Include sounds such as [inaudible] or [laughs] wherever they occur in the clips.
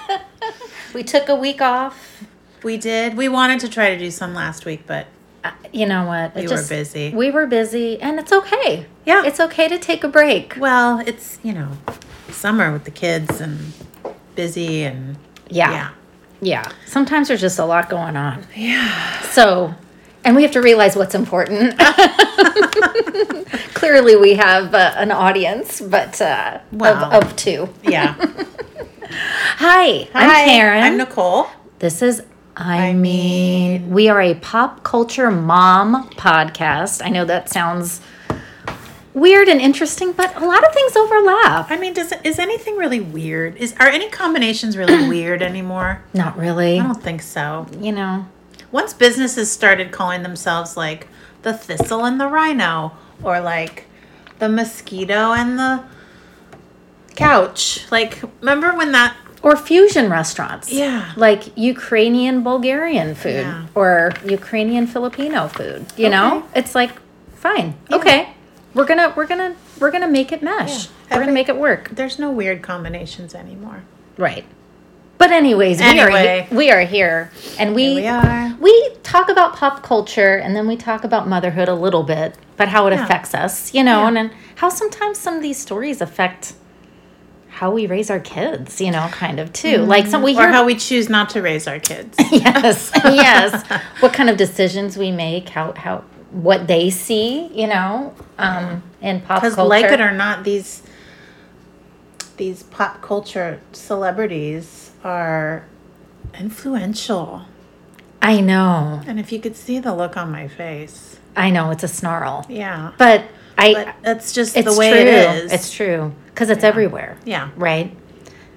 [laughs] we took a week off. we did. We wanted to try to do some last week, but Uh, You know what? We It were busy. We were busy, and it's okay. Yeah. It's okay to take a break. well, it's you know, summer with the kids and busy and Yeah. yeah. Yeah. Sometimes there's just a lot going on. Yeah. So, and we have to realize what's important. [laughs] [laughs] Clearly, we have uh, an audience, but uh, Wow. of, of two. Yeah. Hi, I'm Karen. I'm Nicole. This is I, I mean, mean- we are a pop culture mom podcast. I know that sounds weird and interesting, but a lot of things overlap. I mean, does is anything really weird? Is are any combinations really [clears throat] weird anymore? Not really. I don't think so. You know, Once businesses started calling themselves like the thistle and the rhino, or like the mosquito and the couch. Like, remember when that? or fusion restaurants. Yeah. Like Ukrainian Bulgarian food Yeah. or Ukrainian Filipino food. You know? It's like fine. Yeah. Okay. We're going to we're going to we're going to make it mesh. Yeah. We're going to make it work. There's no weird combinations anymore. Right. But anyways, we Anyway. are we are here and we Here we are. we talk about pop culture and then we talk about motherhood a little bit, but how it affects us, you know, and, and how sometimes some of these stories affect how we raise our kids, you know, kind of too. Like some we Mm-hmm. Or hear how we choose not to raise our kids. [laughs] yes, [laughs] yes. What kind of decisions we make, how how what they see, you know, um, in pop culture. Because like it or not, these these pop culture celebrities are influential. I know, And if you could see the look on my face, I know it's a snarl, yeah. but I But that's just it's the way true. it is. It's true because it's everywhere. Yeah. Right.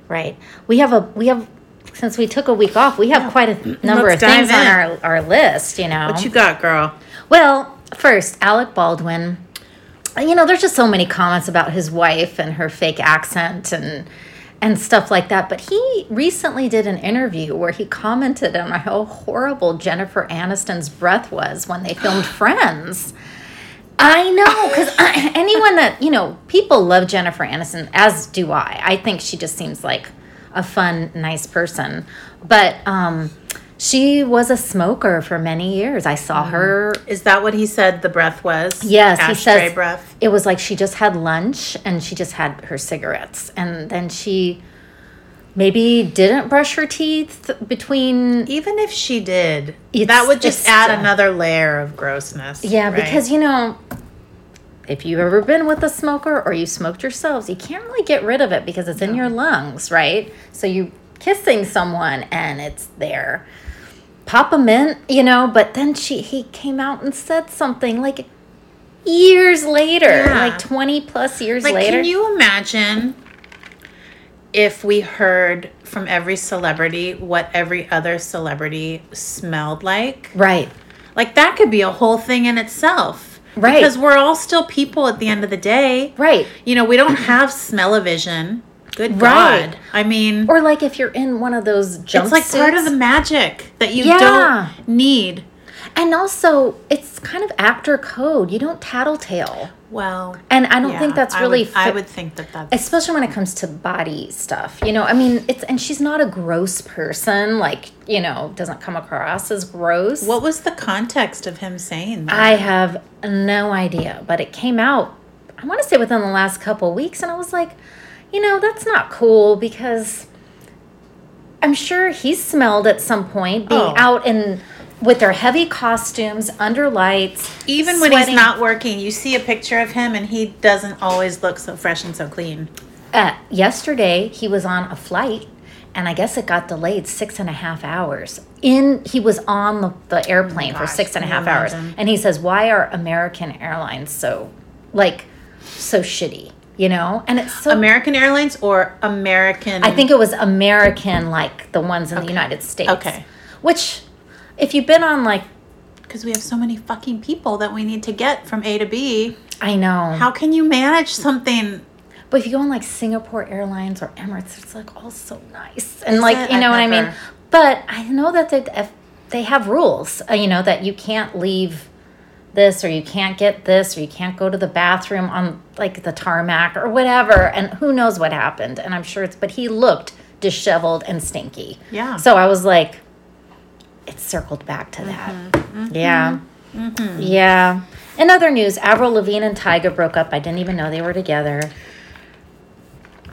Right. We have a we have since we took a week off, we have quite a number Let's of things dive on our, our list, you know. What you got, girl? well, first, Alec Baldwin. You know, there's just so many comments about his wife and her fake accent and and stuff like that. But he recently did an interview where he commented on how horrible Jennifer Aniston's breath was when they filmed [gasps] Friends. I know, because anyone that, you know, people love Jennifer Aniston, as do I. I think she just seems like a fun, nice person. But um, she was a smoker for many years. I saw her. Is that what he said the breath was? Yes, he says breath. it was like she just had lunch and she just had her cigarettes. And then she maybe didn't brush her teeth between Even if she did, that would just add still- another layer of grossness. Yeah, right? because you know, if you've ever been with a smoker or you smoked yourselves, you can't really get rid of it because it's in your lungs, right? So you kissing someone and it's there. Papa Mint, you know, but then she he came out and said something like years later, Yeah. like 20 plus years like, later. can you imagine if we heard from every celebrity what every other celebrity smelled like? right. Like that could be a whole thing in itself. Right. Because we're all still people at the end of the day. Right. You know, we don't have smell-o-vision. Good Right. God. I mean, Or like if you're in one of those jumpsuits. it's like part of the magic that you Yeah. don't need. And also, it's kind of actor code. You don't tattletale. Well, And I don't yeah, think that's I really would, I would think that that's especially when it comes to body stuff you know i mean it's and she's not a gross person like you know doesn't come across as gross What was the context of him saying that? i have no idea but it came out i want to say within the last couple weeks and i was like you know that's not cool because i'm sure he smelled at some point being Oh. out in with their heavy costumes under lights Even when he's not working, you see a picture of him and he doesn't always look so fresh and so clean. Uh, yesterday, he was on a flight, and I guess it got delayed six and a half hours. In he was on the, the airplane for gosh, six and a half hours, and he says, "Why are American Airlines so, like, so shitty?" You know, and it's so. American Airlines or American? I think it was American, like the ones in the United States. Okay. Which, if you've been on like, because we have so many fucking people that we need to get from A to B. I know, How can you manage something? But if you go on like Singapore Airlines or Emirates, it's like all so nice and Is like it? you know I've what I mean. But I know that they they have rules, uh, you know, that you can't leave this or you can't get this or you can't go to the bathroom on like the tarmac or whatever and who knows what happened and i'm sure it's but he looked disheveled and stinky Yeah. so i was like it circled back to that. Mm-hmm. Mm-hmm. Yeah. Mm-hmm. Yeah. In other news avril lavigne and tyga broke up. I didn't even know they were together.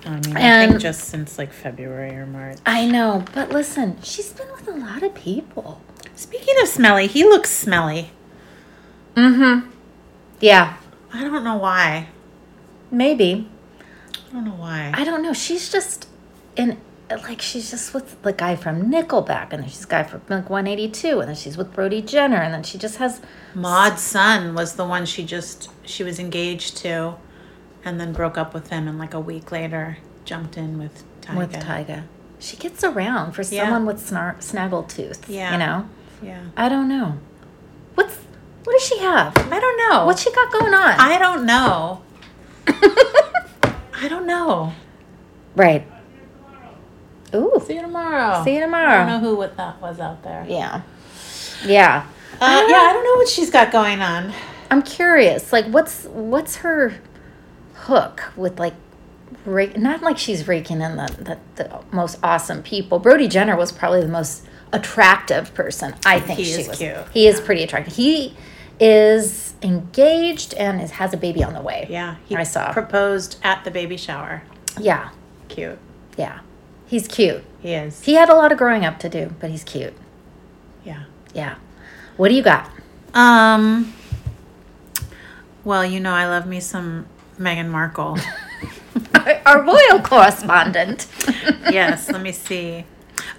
I mean, I think just since like February or March. i know but listen she's been with a lot of people. Speaking of smelly, he looks smelly. mm-hmm. Yeah. I don't know why. maybe. I don't know why. I don't know. She's just in like she's just with the guy from Nickelback, and then she's the guy from Eighty Two, and then she's with Brody Jenner, and then she just has Mod Sun was the one she just she was engaged to, and then broke up with him, and like a week later jumped in with Tyga. with Tyga. She gets around for Yeah. someone with snar- snaggletooth. Yeah. you know. Yeah, I don't know. What's what does she have? I don't know. What's she got going on? I don't know. [laughs] I don't know. right. Ooh. See you tomorrow. See you tomorrow. I don't know who what that was out there. Yeah. Yeah. Uh, yeah, I don't know what she's got going on. I'm curious. Like, what's what's her hook with like, rake, not like she's raking in the, the the most awesome people. Brody Jenner was probably the most attractive person. I think He she is was. cute. He is pretty attractive. He is engaged and is, has a baby on the way. Yeah, he I saw. proposed at the baby shower. yeah, Cute. yeah. He's cute. He is. He had a lot of growing up to do, but he's cute. yeah. Yeah. What do you got? Um. Well, you know, I love me some Meghan Markle. [laughs] [laughs] Our royal correspondent. [laughs] yes, let me see.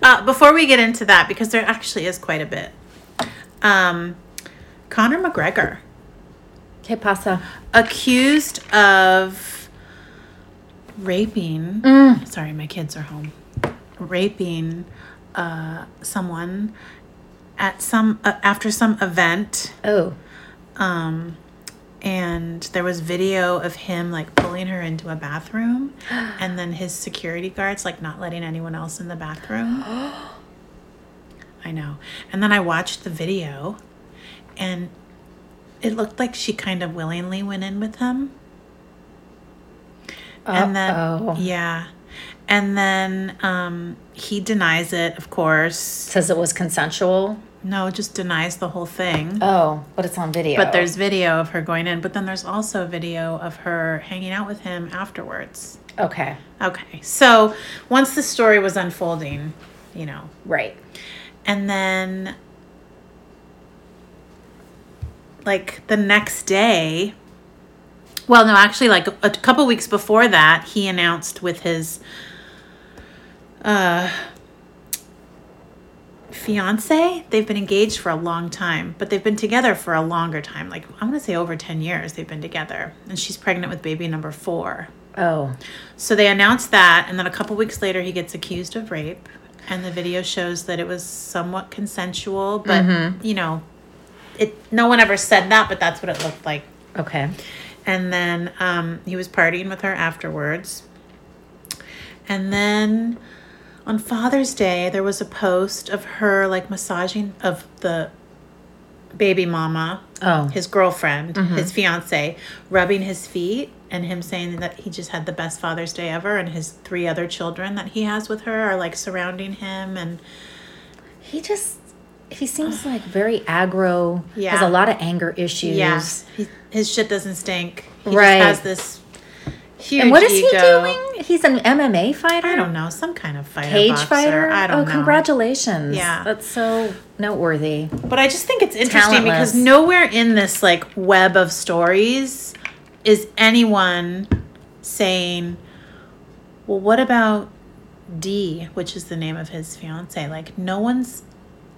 Uh, before we get into that, because there actually is quite a bit. Um, Conor McGregor Que pasa? accused of raping. Mm. Sorry, my kids are home. Raping uh, someone at some uh, after some event. Oh. Um, and there was video of him like pulling her into a bathroom, [gasps] and then his security guards like not letting anyone else in the bathroom. [gasps] I know. And then I watched the video, and it looked like she kind of willingly went in with him. And then, yeah. And then um, he denies it, of course. Says it was consensual. No, just denies the whole thing. Oh, but it's on video. But there's video of her going in, but then there's also video of her hanging out with him afterwards. okay, Okay, so once the story was unfolding, you know, right. and then like the next day, well, no, actually, like a couple weeks before that, he announced with his uh, fiance, they've been engaged for a long time, but they've been together for a longer time. Like, I want to say over 10 years they've been together. And she's pregnant with baby number four. Oh, So they announced that, and then a couple weeks later, he gets accused of rape. And the video shows that it was somewhat consensual, but you know, it. No one ever said that, but that's what it looked like. okay. And then um, he was partying with her afterwards. And then on Father's Day, there was a post of her like massaging of the baby mama, Oh, his girlfriend, his fiance, rubbing his feet and him saying that he just had the best Father's Day ever. And his three other children that he has with her are like surrounding him. And he just he seems like very aggro. Yeah, Has a lot of anger issues. yes, he, his shit doesn't stink. He Right. just has this huge And what is he doing? He's an MMA fighter. I don't know, some kind of fighter, Cage boxer. fighter. I don't oh, know. congratulations. Yeah. that's so noteworthy. But I just think it's interesting because nowhere in this like web of stories is anyone saying, "Well, what about D, which is the name of his fiance?" Like no one's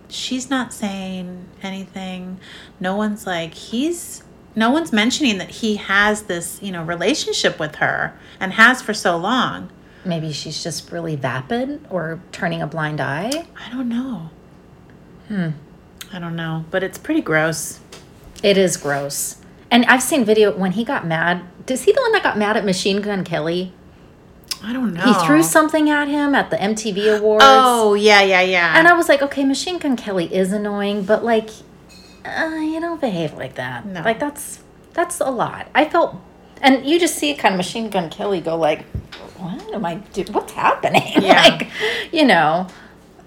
she's not saying anything. No one's like he's no one's mentioning that he has this, you know, relationship with her and has for so long. Maybe she's just really vapid or turning a blind eye. I don't know. Hmm. I don't know, but it's pretty gross. It is gross. And I've seen video when he got mad. Is he the one that got mad at Machine Gun Kelly? I don't know. He threw something at him at the MTV Awards. Oh yeah, yeah, yeah. And I was like, okay, Machine Gun Kelly is annoying, but like, uh, you don't behave like that. No. Like that's that's a lot. I felt, and you just see kind of Machine Gun Kelly go like, "What am I doing? What's happening?" [laughs] Yeah. like, you know,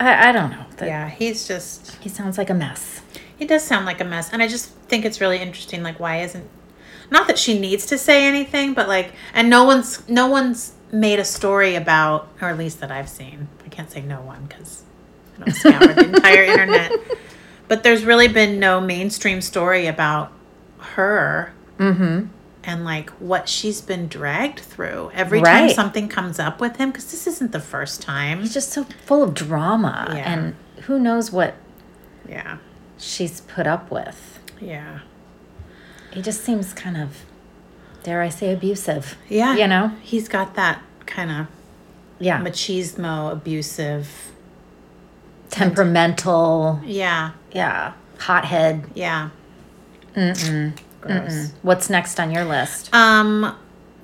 I, I don't know. That- Yeah, he's just He sounds like a mess. he does sound like a mess, and I just think it's really interesting. Like, why isn't not that she needs to say anything, but like, and no one's no one's made a story about, or at least that I've seen. I can't say no one because I don't scour the entire [laughs] internet. But there's really been no mainstream story about her Mm-hmm. and like what she's been dragged through every time something comes up with him because this isn't the first time. He's just so full of drama, Yeah. and who knows what Yeah, she's put up with. yeah, He just seems kind of, dare I say, abusive. yeah. You know? he's got that kind of Yeah. machismo, abusive. Temperamental. Yeah, Yeah. Hothead. yeah. Mm-mm. Gross. Mm-mm. What's next on your list? Um,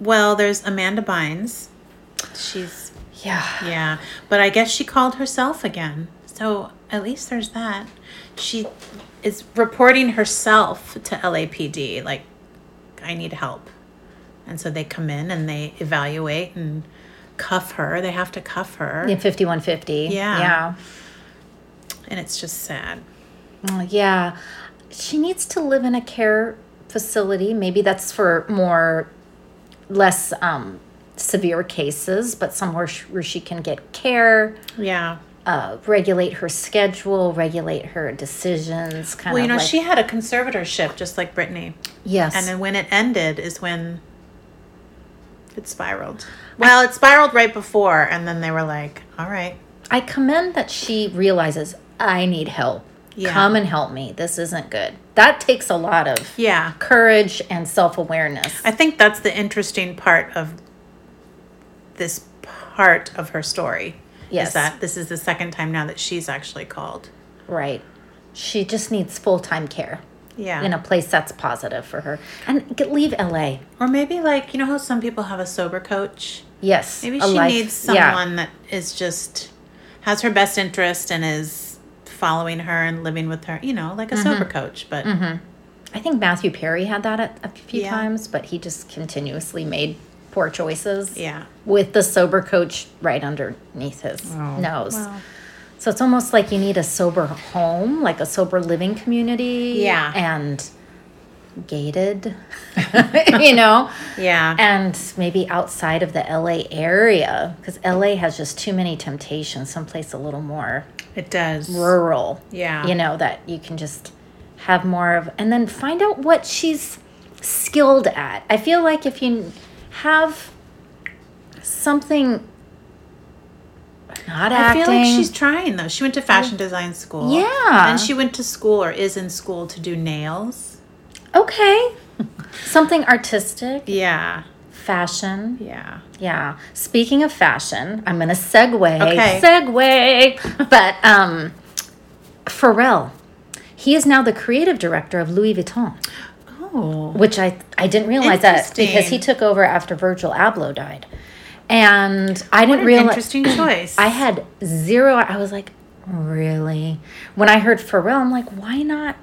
well, there's Amanda Bynes. She's Yeah. yeah, but I guess she called herself again. So at least there's that. She is reporting herself to LAPD. Like, I need help, and so they come in and they evaluate and cuff her. They have to cuff her, In 5150. Yeah. Yeah. and it's just sad. Yeah. She needs to live in a care facility. Maybe that's for more, less um, severe cases, but somewhere sh- where she can get care, Yeah. uh, regulate her schedule, regulate her decisions. Kind Well, you know, like, she had a conservatorship just like Britney. yes. And then when it ended is when it spiraled. Well, it spiraled right before, and then they were like, all right. I commend that she realizes I need help. Yeah. Come and help me. This isn't good. That takes a lot of Yeah. courage and self awareness. I think that's the interesting part of this part of her story. Yes. Is that this is the second time now that she's actually called. Right. She just needs full time care Yeah. in a place that's positive for her. And get, leave LA. or maybe like, you know how some people have a sober coach? Yes. Maybe she life- needs yeah. someone that is just has her best interest and is following her and living with her, you know, like a Mm-hmm. sober coach. But I think Matthew Perry had that at, a few Yeah. times, but he just continuously made poor choices. yeah. With the sober coach right underneath his Oh, nose. well. So it's almost like you need a sober home, like a sober living community. Yeah. And gated, [laughs] [laughs] you know? Yeah. And maybe outside of the LA area, because LA has just too many temptations, someplace a little more It does. rural. Yeah. You know, that you can just have more of, and then find out what she's skilled at. I feel like if you have something not I acting. feel like she's trying though. She went to fashion design school. Yeah. And she went to school or is in school to do nails. okay. something artistic, Yeah. fashion. Yeah. Yeah. Speaking of fashion, I'm going to segue. Okay. Segue. but um, Pharrell, he is now the creative director of Louis Vuitton, Oh. which I I didn't realize that because he took over after Virgil Abloh died, and I didn't an realize. interesting [clears throat] choice. I had zero. I was like, really? When I heard Pharrell, I'm like, why not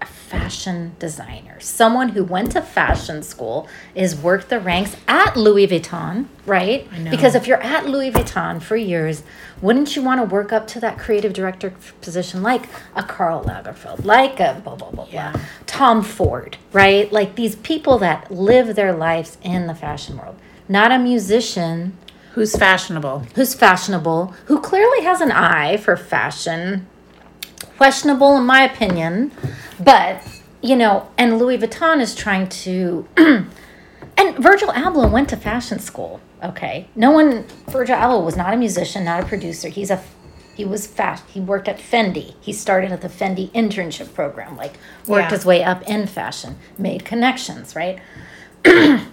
a fashion designer? Someone who went to fashion school, is worked the ranks at Louis Vuitton, right? I know. Because if you're at Louis Vuitton for years, wouldn't you want to work up to that creative director position like a Karl Lagerfeld, like a blah, blah, blah, blah, Tom Ford, right? Like these people that live their lives in the fashion world, not a musician Who's fashionable? who's fashionable, who clearly has an eye for fashion. Questionable, in my opinion, but you know, and Louis Vuitton is trying to. [clears throat] and Virgil Abloh went to fashion school. Okay, no one. Virgil Abloh was not a musician, not a producer. He's a. He was fast. He worked at Fendi. He started at the Fendi internship program. Like worked Yeah. his way up in fashion, made connections. Right. [clears throat]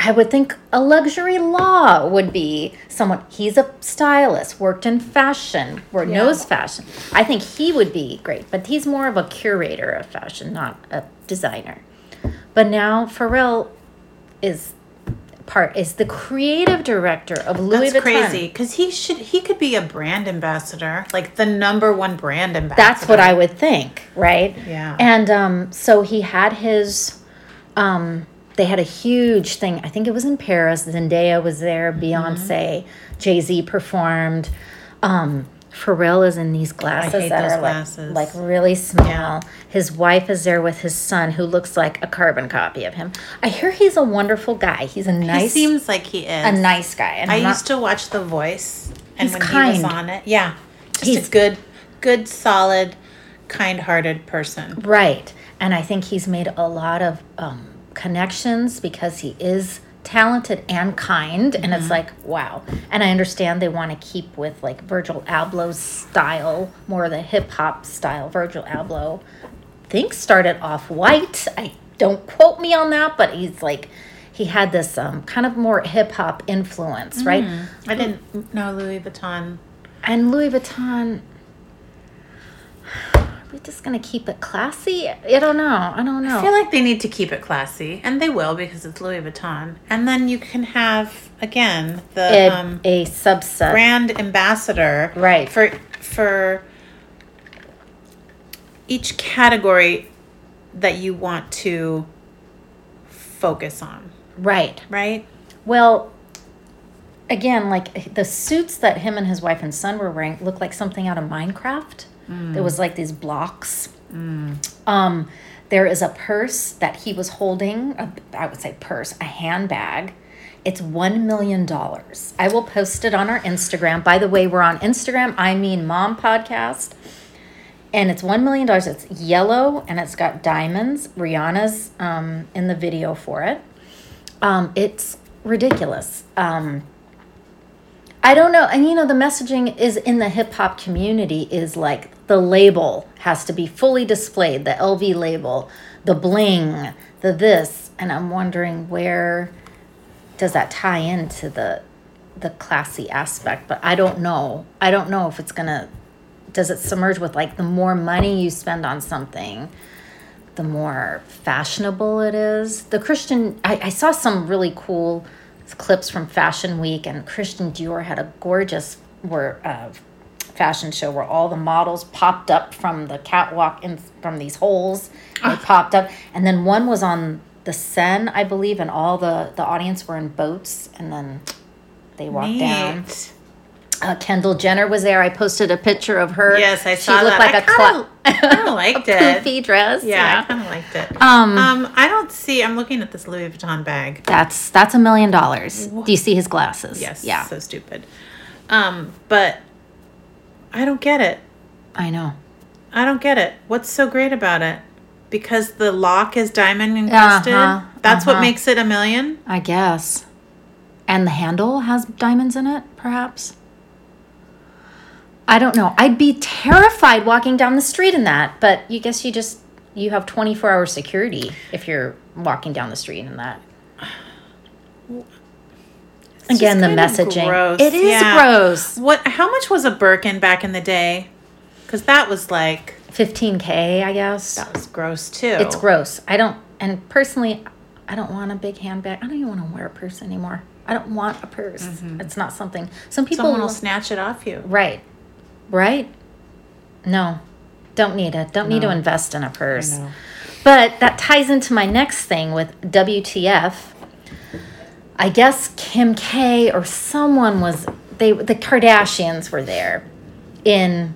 I would think a luxury law would be someone. He's a stylist, worked in fashion, or Yeah. knows fashion. I think he would be great, but he's more of a curator of fashion, not a designer. But now Pharrell is part is the creative director of Louis That's Vuitton. crazy because he should he could be a brand ambassador, like the number one brand ambassador. That's what I would think, right? Yeah. And um, so he had his, um, they had a huge thing. I think it was in Paris. Zendaya was there. Mm-hmm. Beyonce, Jay Z performed. Um, Pharrell is in these glasses that are glasses. like like really small. Yeah. His wife is there with his son, who looks like a carbon copy of him. I hear he's a wonderful guy. He's a nice. He seems like he is a nice guy. And I not- used to watch The Voice, and when he was on it, yeah, just He's- a good, good, solid, kind-hearted person. Right. And I think he's made a lot of um, connections because he is talented and kind. And it's like, wow. And I understand they want to keep with like Virgil Abloh's style, more the hip hop style. Virgil Abloh, I think, started off white. I don't quote me on that, but he's like, he had this um, kind of more hip hop influence, right? I didn't know Louis Vuitton. And Louis Vuitton. Are just gonna keep it classy? I don't know. I don't know. I feel like they need to keep it classy, and they will because it's Louis Vuitton. And then you can have again the a, um, a subset. brand ambassador, Right. For for each category that you want to focus on, right. right? Well, again, like the suits that him and his wife and son were wearing looked like something out of Minecraft. There was like these blocks. Um, there is a purse that he was holding. A, I would say purse, a handbag. It's one million dollars. I will post it on our Instagram. By the way, we're on Instagram. I mean, Mom Podcast, and it's one million dollars. It's yellow and it's got diamonds. Rihanna's um, in the video for it. Um, it's ridiculous. Um, I don't know. And you know, the messaging is in the hip hop community is like the label has to be fully displayed, the LV label, the bling, the this. And I'm wondering where does that tie into the the classy aspect? But I don't know. I don't know if it's gonna does it submerge with like the more money you spend on something, the more fashionable it is. The Christian, I, I saw some really cool clips from Fashion Week, and Christian Dior had a gorgeous where uh, fashion show where all the models popped up from the catwalk in from these holes. They popped up, and then one was on the Seine, I believe, and all the the audience were in boats, and then they walked down. Uh, Kendall Jenner was there. I posted a picture of her. Yes, I saw it. she looked that. like I a kinda- [laughs] kinda [laughs] liked a it. poofy dress. Yeah, I kind of liked it. Um, Um, I don't see. I'm looking at this Louis Vuitton bag. that's that's a million dollars. Do you see his glasses? Yes. Yeah, So stupid. Um, but I don't get it. I know. I don't get it. What's so great about it? Because the lock is diamond encrusted. Uh-huh, That's what uh-huh. makes it a million. I guess. And the handle has diamonds in it, perhaps. I don't know. I'd be terrified walking down the street in that, but you guess you just you have 24 hour security if you're walking down the street in that. It's Again, the messaging. gross. It is Yeah. gross. What? How much was a Birkin back in the day? Because that was like 15k, I guess. that was gross too. It's gross. I don't, and personally, I don't want a big handbag. I don't even want to wear a purse anymore. I don't want a purse. Mm-hmm. It's not something. Some people Someone will snatch it off you. Right. Right? No. Don't need it. Don't need to invest in a purse. But that ties into my next thing with WTF. I guess Kim K or someone was they the Kardashians were there in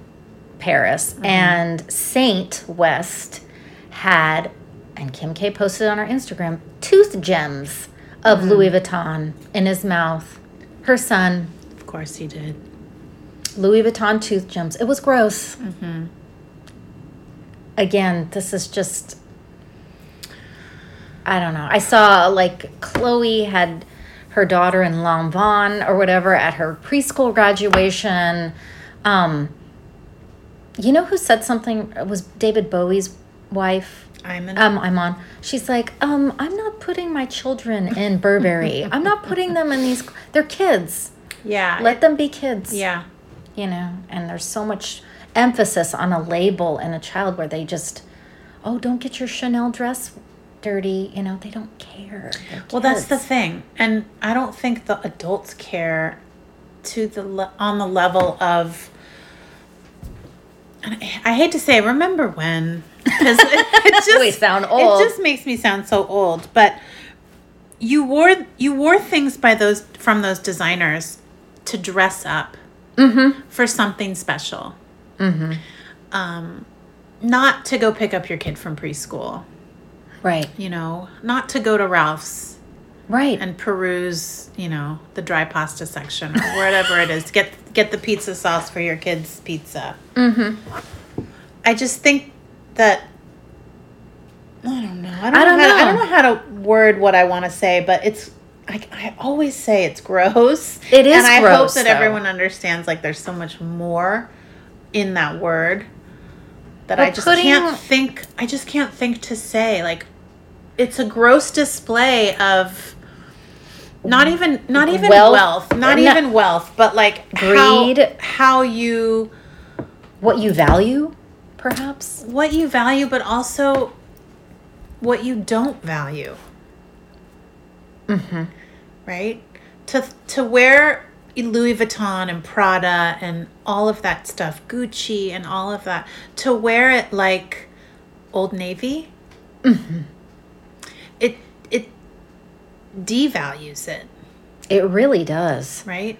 Paris mm-hmm. and Saint West had and Kim K posted on her Instagram tooth gems of mm-hmm. Louis Vuitton in his mouth. Her son Of course he did. Louis Vuitton tooth gems. It was gross. Again, this is just. I don't know. I saw like Chloe had her daughter in Lanvin or whatever at her preschool graduation. Um, you know who said something? It was David Bowie's wife. Iman. Um, Iman. She's like, um, I'm not putting my children in Burberry. I'm not putting them in these. They're kids. [laughs] yeah. Let them be kids yeah. You know and there's so much emphasis on a label and a child where they just oh don't get your chanel dress dirty. You know, they don't care. Well, that's the thing, and I don't think the adults care to the le- on the level of. I I hate to say, remember when? Because it, it [laughs] just We sound old. It just makes me sound so old. But you wore you wore things by those from those designers to dress up for something special. Um, not to go pick up your kid from preschool. right, You know, not to go to Ralph's right. and peruse, you know, the dry pasta section or whatever it is. Get get the pizza sauce for your kids' pizza. Mm-hmm. I just think that I don't know. I don't, I don't know, how I don't know how to word what I want to say, but it's. I, I always say it's gross. [laughs] It is and I gross, hope that though. everyone understands. Like, there's so much more in that word that I just putting- can't think. I just can't think to say. Like, it's a gross display of not even not even Wealth. wealth, not No. even wealth, but like Greed. how, how you what you value, perhaps. what you value, but also what you don't value. Mm-hmm. Right? To to wear Louis Vuitton and Prada and all of that stuff, Gucci and all of that, to wear it like Old Navy, mm-hmm. it it devalues it, It really does. right?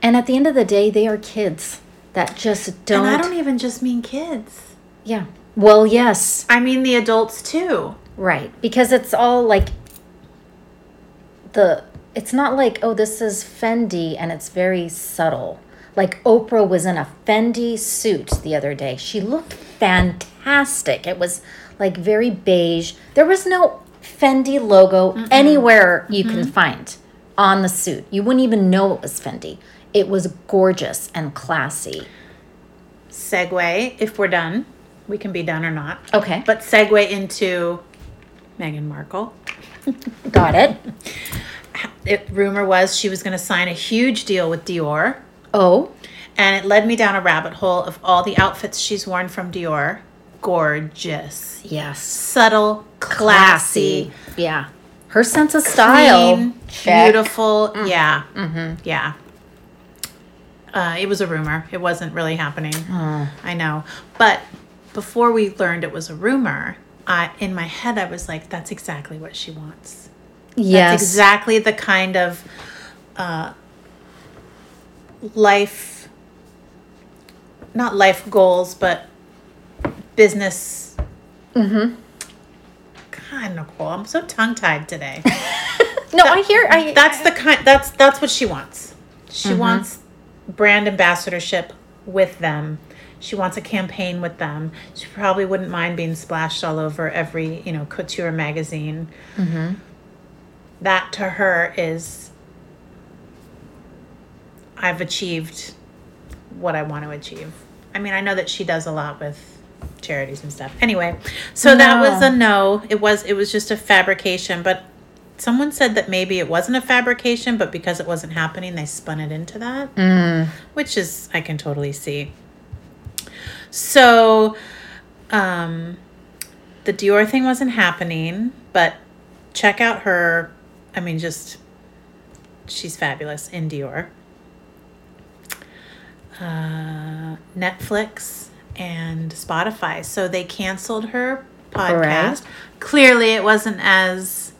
And at the end of the day, they are kids that just don't. And I don't even just mean kids. yeah. Well, yes. I mean the adults too. Right. Because it's all like the it's not like, oh, this is Fendi and it's very subtle. Like Oprah was in a Fendi suit the other day. She looked fantastic. It was like very beige. There was no Fendi logo anywhere you can mm-hmm. find on the suit. You wouldn't even know it was Fendi. It was gorgeous and classy. Segue, if we're done, we can be done or not. Okay. But segue into Meghan Markle. Got it. [laughs] It, rumor was she was going to sign a huge deal with Dior, Oh, and it led me down a rabbit hole of all the outfits she's worn from Dior. Gorgeous, yes. subtle, classy, Yeah. Her sense of style. clean, beautiful. Yeah, mm-hmm. yeah. Uh, it was a rumor. It wasn't really happening. I know, but before we learned it was a rumor, I in my head I was like, "That's exactly what she wants." Yes. That's exactly the kind of uh, life, not life goals, but business. Mm-hmm. God, Nicole, I'm so tongue tied today. [laughs] no, I hear. I that's the kind. That's that's what she wants. She wants brand ambassadorship with them. She wants a campaign with them. She probably wouldn't mind being splashed all over every you know couture magazine. That to her is. I've achieved what I want to achieve. I mean, I know that she does a lot with charities and stuff. Anyway, so that was a no. It was it was just a fabrication, but someone said that maybe it wasn't a fabrication, but because it wasn't happening, they spun it into that, which is I can totally see. So, um, the Dior thing wasn't happening, but check out her. I mean, just she's fabulous in Dior. Uh, Netflix and Spotify. So they canceled her podcast. Clearly, it wasn't as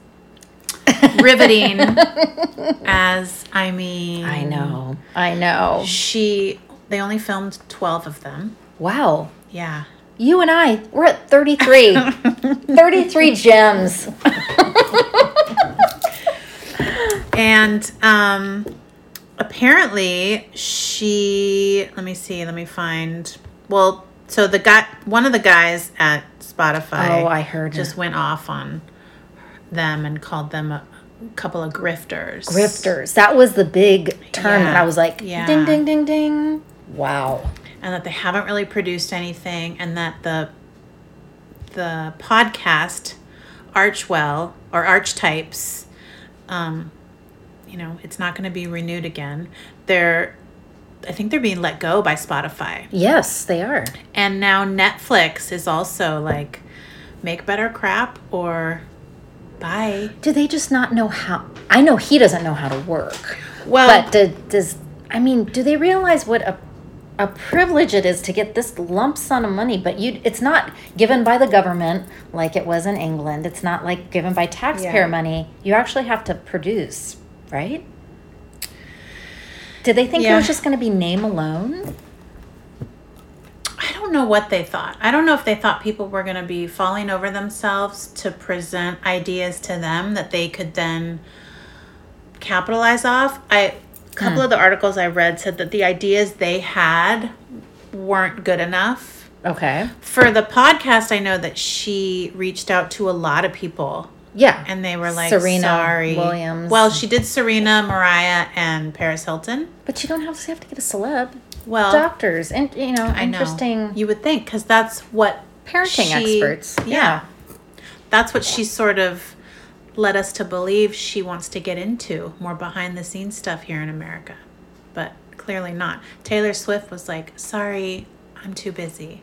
riveting [laughs] as I mean. I know. I know. She. They only filmed twelve of them. Wow. Yeah. You and I, we're at 33. [laughs] 33 gems. [laughs] And um apparently she let me see, let me find well, so the guy one of the guys at Spotify Oh, I heard just went off on them and called them a couple of grifters. Grifters. That was the big term. And Yeah. I was like, Yeah. ding, ding, ding, ding. Wow. And that they haven't really produced anything and that the the podcast Archewell or Archetypes um you know, it's not going to be renewed again. They're I think they're being let go by Spotify. Yes, they are. And now Netflix is also like make better crap or Bye. Do they just not know how? I know he doesn't know how to work. Well- but do, does I mean, do they realize what a a privilege it is to get this lump sum of money? But you, it's not given by the government like it was in England. It's not like given by taxpayer Yeah. money. You actually have to produce, right? Did they think it was just going to be name alone? I don't know what they thought. I don't know if they thought people were going to be falling over themselves to present ideas to them that they could then capitalize off. I a couple hmm. of the articles I read said that the ideas they had weren't good enough. Okay. For the podcast, I know that she reached out to a lot of people Yeah. and they were like, Serena sorry. Williams. Well, she did Serena, Mariah, and Paris Hilton. but you don't have to have to get a celeb. Well, Doctors and you know, I know. interesting You would think because that's what parenting she- experts. yeah. that's what she sort of led us to believe she wants to get into more behind the scenes stuff here in America. But clearly not. Taylor Swift was like, sorry, I'm too busy.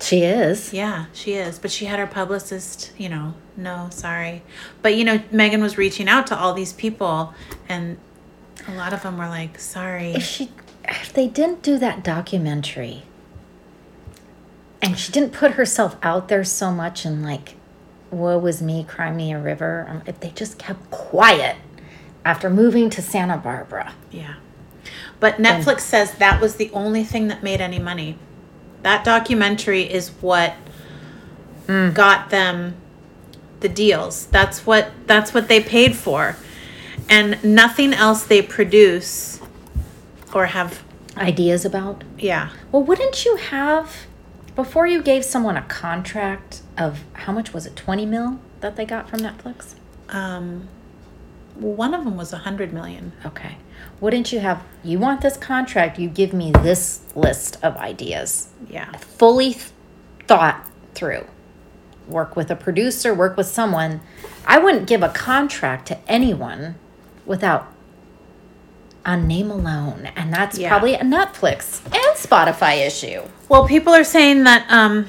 She is. Yeah, she is. But she had her publicist, you know, no, sorry. But, you know, Meghan was reaching out to all these people, and a lot of them were like, sorry. if she if they didn't do that documentary and she didn't put herself out there so much and like woe was me cry me a river um, if they just kept quiet after moving to santa barbara Yeah. But Netflix says that was the only thing that made any money. That documentary is what got them the deals. That's what that's what they paid for. And nothing else they produce or have ideas about yeah. well wouldn't you have before you gave someone a contract of how much was it 20 mil that they got from netflix Um well, one of them was a hundred million. okay wouldn't you have you want this contract you give me this list of ideas Yeah. fully th- thought through. Work with a producer, work with someone. I wouldn't give a contract to anyone without a name alone. And that's Yeah. probably a Netflix and Spotify issue. Well, people are saying that um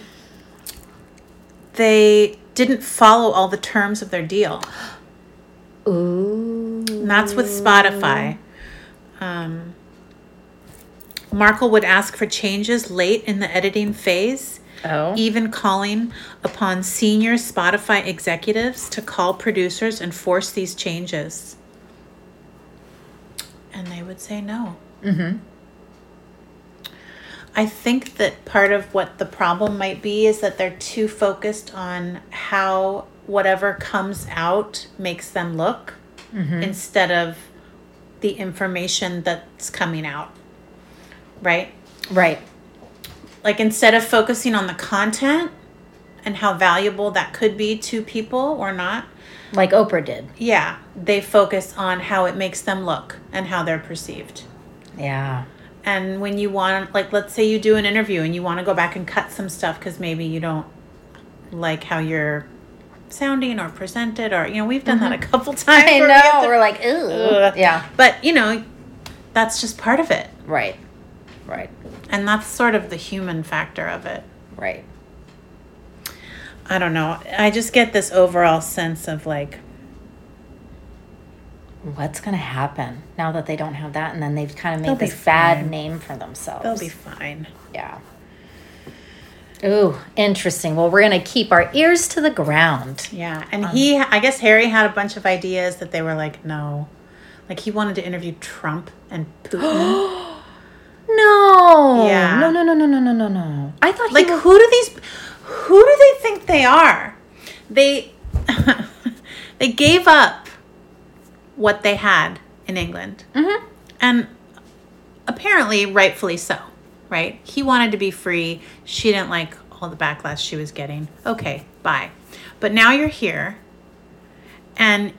they didn't follow all the terms of their deal. Ooh. And that's with Spotify. Um, Markle would ask for changes late in the editing phase, Oh. even calling upon senior Spotify executives to call producers and force these changes. And they would say no. Mm-hmm. I think that part of what the problem might be is that they're too focused on how whatever comes out makes them look Mm-hmm. instead of the information that's coming out. Right? Right. Like instead of focusing on the content and how valuable that could be to people or not, Like Oprah did. yeah, they focus on how it makes them look and how they're perceived. Yeah. And when you want, like, let's say you do an interview and you want to go back and cut some stuff because maybe you don't like how you're sounding or presented, or, you know, we've done that a mm-hmm. couple [laughs] times. I we know. to- We're like, ooh. Yeah. But, you know, that's just part of it. Right. Right. And that's sort of the human factor of it. Right. I don't know. I just get this overall sense of like, What's going to happen now that they don't have that? And then they've kind of made this bad name for themselves. they'll be fine. Yeah. Ooh, interesting. Well, we're going to keep our ears to the ground. Yeah. And he, I guess Harry had a bunch of ideas that they were like, no. Like he wanted to interview Trump and [gasps] Putin. No. Yeah. No, no, no, no, no, no, no, no. I thought like was, who do these who do they think they are they [laughs] they gave up what they had in england Mhm. and apparently rightfully so right he wanted to be free she didn't like all the backlash she was getting okay bye but now you're here and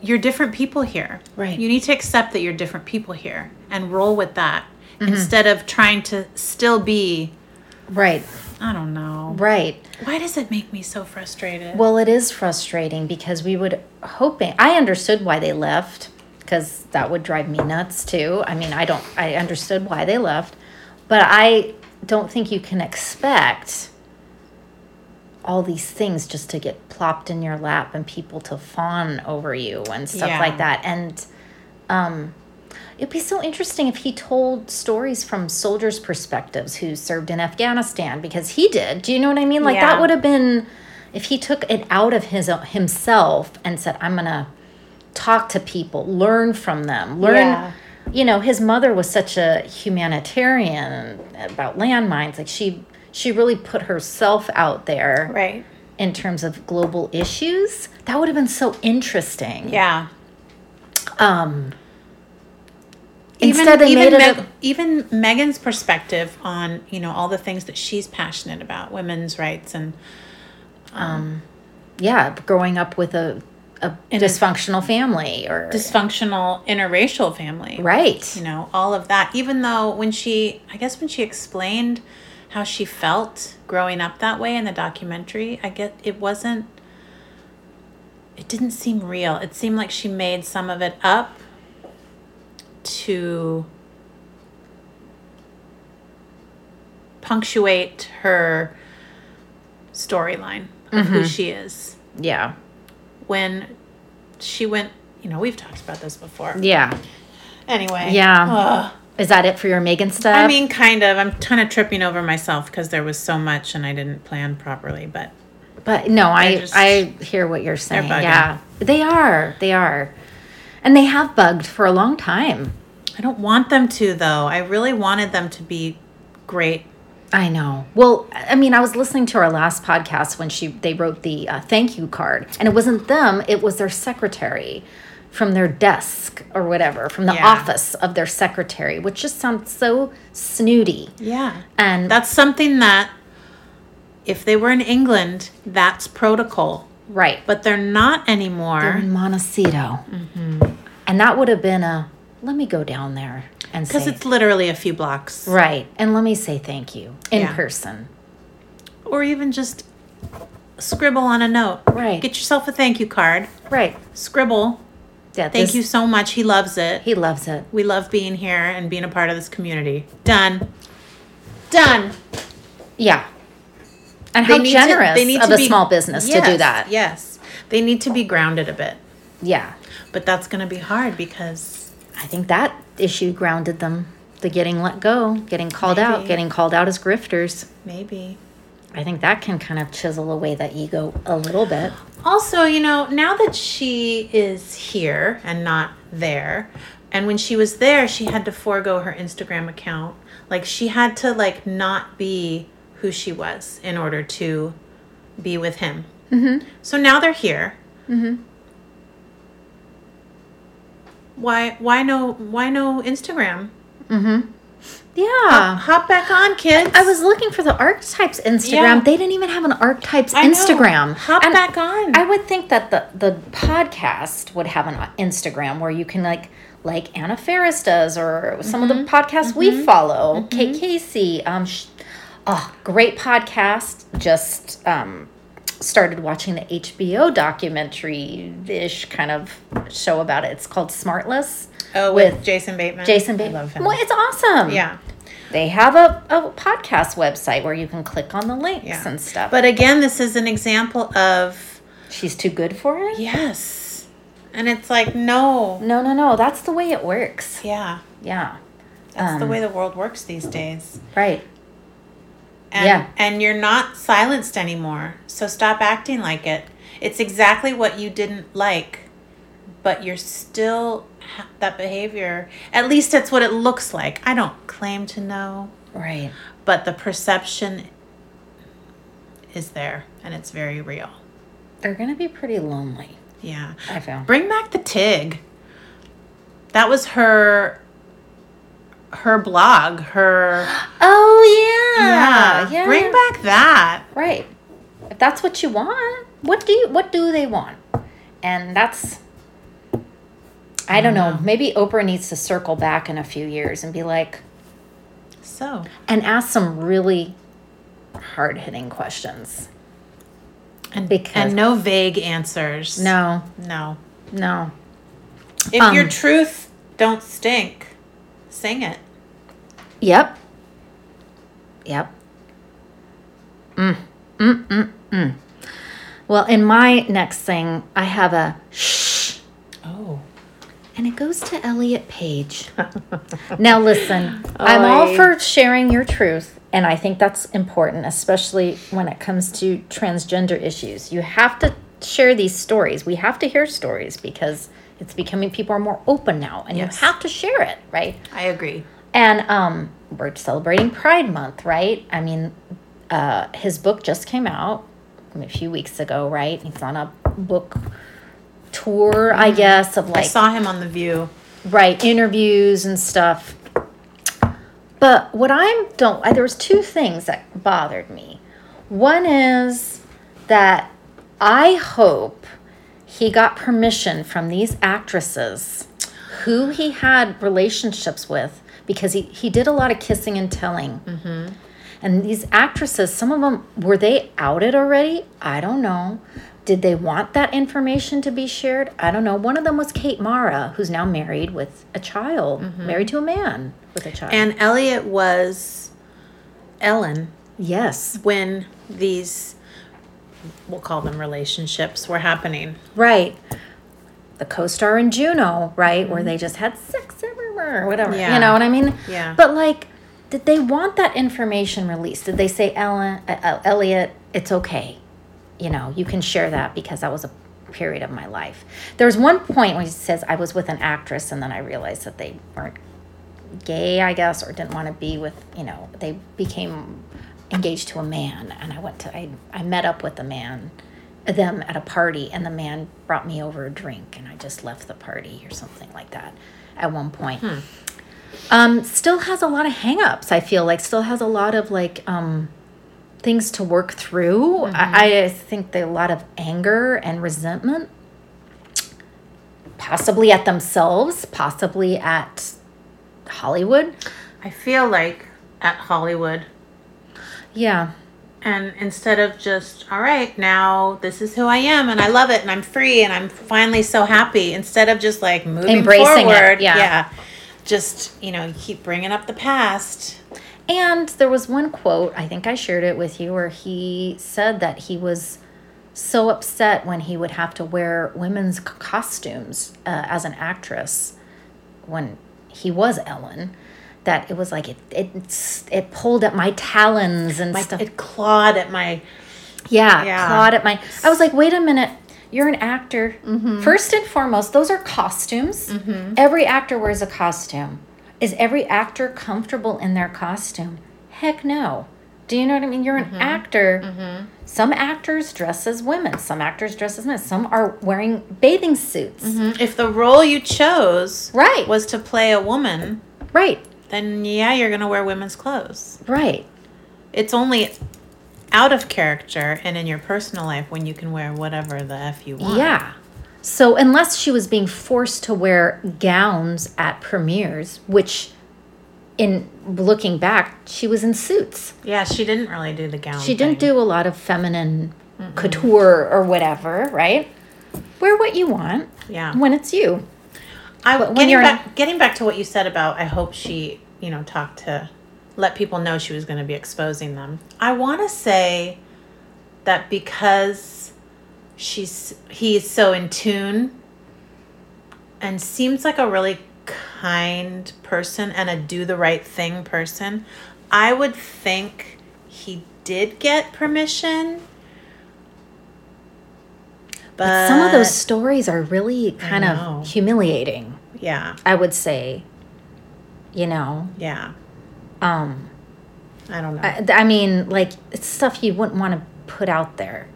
you're different people here Right. you need to accept that you're different people here and roll with that mm-hmm. instead of trying to still be Right. I don't know. Right. Why does it make me so frustrated? Well, it is frustrating because we would hoping I understood why they left because that would drive me nuts too. I mean, I don't I understood why they left, but I don't think you can expect all these things just to get plopped in your lap and people to fawn over you and stuff Yeah. like that. And um, it'd be so interesting if he told stories from soldiers' perspectives who served in Afghanistan because he did. Do you know what I mean? Like Yeah. that would have been if he took it out of his himself and said, "I'm gonna talk to people, learn from them, learn." Yeah. You know, his mother was such a humanitarian about landmines. Like she, she really put herself out there Right. in terms of global issues. That would have been so interesting. Yeah. Um, Even instead, they even made it. A- even Meghan's perspective on you know all the things that she's passionate about, women's rights and um yeah, growing up with a a dysfunctional family or dysfunctional interracial family. right. You know, all of that. Even though when she, I guess when she explained how she felt growing up that way in the documentary, I get it wasn't. It didn't seem real. It seemed like she made some of it up to punctuate her storyline of who mm-hmm. she is. Yeah, When she went, you know, we've talked about this before. yeah. Anyway. Yeah. Ugh. Is that it for your Meghan stuff? I mean, kind of. I'm kind of tripping over myself because there was so much and I didn't plan properly. But But no, I just- I hear what you're saying. bugging. Yeah, they are. They are, and they have bugged for a long time. I don't want them to, though. I really wanted them to be great. I know. Well, I mean, I was listening to our last podcast when she they wrote the uh, thank you card, and it wasn't them; it was their secretary from their desk or whatever, from the Yeah. office of their secretary, which just sounds so snooty. Yeah. And That's something that, if they were in England, that's protocol. right, But they're not anymore. they're in Montecito, Mm-hmm. and that would have been a let me go down there and Because it's literally a few blocks. right, and let me say thank you in Yeah. person. Or even just scribble on a note. Right. Get yourself a thank you card. Right. Scribble. Yeah. Thank this- you so much. He loves it. He loves it. We love being here and being a part of this community. Done. Done. Yeah. And They how need to- generous they need of to a be- small business to do that. Yes. They need to be grounded a bit. Yeah. But that's going to be hard because I think that issue grounded them. The getting let go, getting called out, getting called out as grifters. maybe. I think that can kind of chisel away that ego a little bit. Also, you know, now that she is here and not there, and when she was there, she had to forego her Instagram account. Like she had to like not be who she was in order to be with him. Mm-hmm. So now they're here. Mm-hmm. Why? Why no? Why no Instagram? Mm-hmm. Yeah. Hop back on, kids. I was looking for the archetypes Instagram. Yeah. They didn't even have an archetypes I know. Instagram. Hop And back on. I would think that the the podcast would have an Instagram where you can like like Anna Faris does or some of Mm-hmm. the podcasts we follow. Kate Casey, um, sh- oh, great podcast. Just um, started watching the HBO documentary ish kind of show about it. It's called Smartless. oh, with, with Jason Bateman. Jason Bateman. I love him. Well, it's awesome. yeah. They have a, a podcast website where you can click on the links Yeah. and stuff. But again, this is an example of she's too good for it? yes, and it's like no, No, no, no. That's the way it works. yeah, Yeah. that's the Um, way the world works these days. Right. And, Yeah. and you're not silenced anymore, so stop acting like it. It's exactly what you didn't like, but you're still that behavior. At least that's what it looks like. I don't claim to know, Right. but the perception is there, and it's very real. They're going to be pretty lonely, Yeah. I feel. Bring back the Tig. That was her her blog, her Oh, yeah. Yeah. Bring back that. Right. If that's what you want, what do you what do they want? And that's I don't know. Maybe Oprah needs to circle back in a few years and be like So, and ask some really hard-hitting questions. and Because- and no vague answers. No. No. No. If Um, your truth don't stink, sing it. Yep. Yep. Mm. Mm. Mm. mm. Well, in my next thing, I have a shh, Oh. and it goes to Elliott Page. [laughs] now, listen, I'm all for sharing your truth, and I think that's important, especially when it comes to transgender issues. You have to share these stories. We have to hear stories because it's becoming people are more open now, and Yes. you have to share it, right? I agree. And um, we're celebrating Pride Month, right? I mean, uh, his book just came out a few weeks ago, right? He's on a book tour, I guess, of like. I saw him on The View. right interviews and stuff. But what I'm don't I, there was two things that bothered me. One is that I hope he got permission from these actresses who he had relationships with because he, he did a lot of kissing and telling. Mm-hmm. And these actresses, some of them, were they outed already? I don't know. Did they want that information to be shared? I don't know. One of them was Kate Mara, who's now married with a child, mm-hmm. married to a man with a child. And Elliott was Ellen yes, when these, we'll call them relationships, were happening. right. The co star in Juno, right? Where mm-hmm. they just had sex or whatever. Yeah. You know what I mean? Yeah. But like, did they want that information released? Did they say, Ellen, uh, uh, Elliott, it's okay? You know, you can share that because that was a period of my life. There was one point when he says, I was with an actress and then I realized that they weren't gay, I guess, or didn't want to be with, you know, they became engaged to a man. And I went to, I, I met up with the man, them at a party, and the man brought me over a drink and I just left the party or something like that at one point. Um, still has a lot of hangups, I feel like, still has a lot of like, um, things to work through. I, I think a lot of anger and resentment, possibly at themselves, possibly at Hollywood. I feel like at Hollywood, Yeah, and instead of just, all right, now this is who I am and I love it and I'm free and I'm finally so happy, instead of just like moving Embracing it, forward, yeah. just, you know, you keep bringing up the past. And there was one quote, I think I shared it with you, where he said that he was so upset when he would have to wear women's costumes uh, as an actress when he was Ellen. That it was like it it it pulled at my talons and My, stuff. it clawed at my, yeah, Yeah. clawed at my. I was like, wait a minute. You're an actor. Mm-hmm. First and foremost, those are costumes. Mm-hmm. Every actor wears a costume. Is every actor comfortable in their costume? Heck no. Do you know what I mean? You're an mm-hmm. actor. Some actors dress as women. Some actors dress as men. Some are wearing bathing suits. if the role you chose Right. was to play a woman, Right. Then yeah, you're going to wear women's clothes. Right. It's only out of character and in your personal life when you can wear whatever the F you want. Yeah. So unless she was being forced to wear gowns at premieres, which in looking back, she was in suits. Yeah, she didn't really do the gown. She didn't thing. do a lot of feminine couture or whatever, right? Wear what you want Yeah. when it's you. I But when getting you're- back getting back to what you said about I hope she, you know, talk to let people know she was going to be exposing them. I want to say that because she's he's so in tune and seems like a really kind person and a do the right thing person, I would think he did get permission. But, But some of those stories are really kind of humiliating, yeah, I would say. You know, yeah. um, I don't know. I, I mean, like it's stuff you wouldn't want to put out there.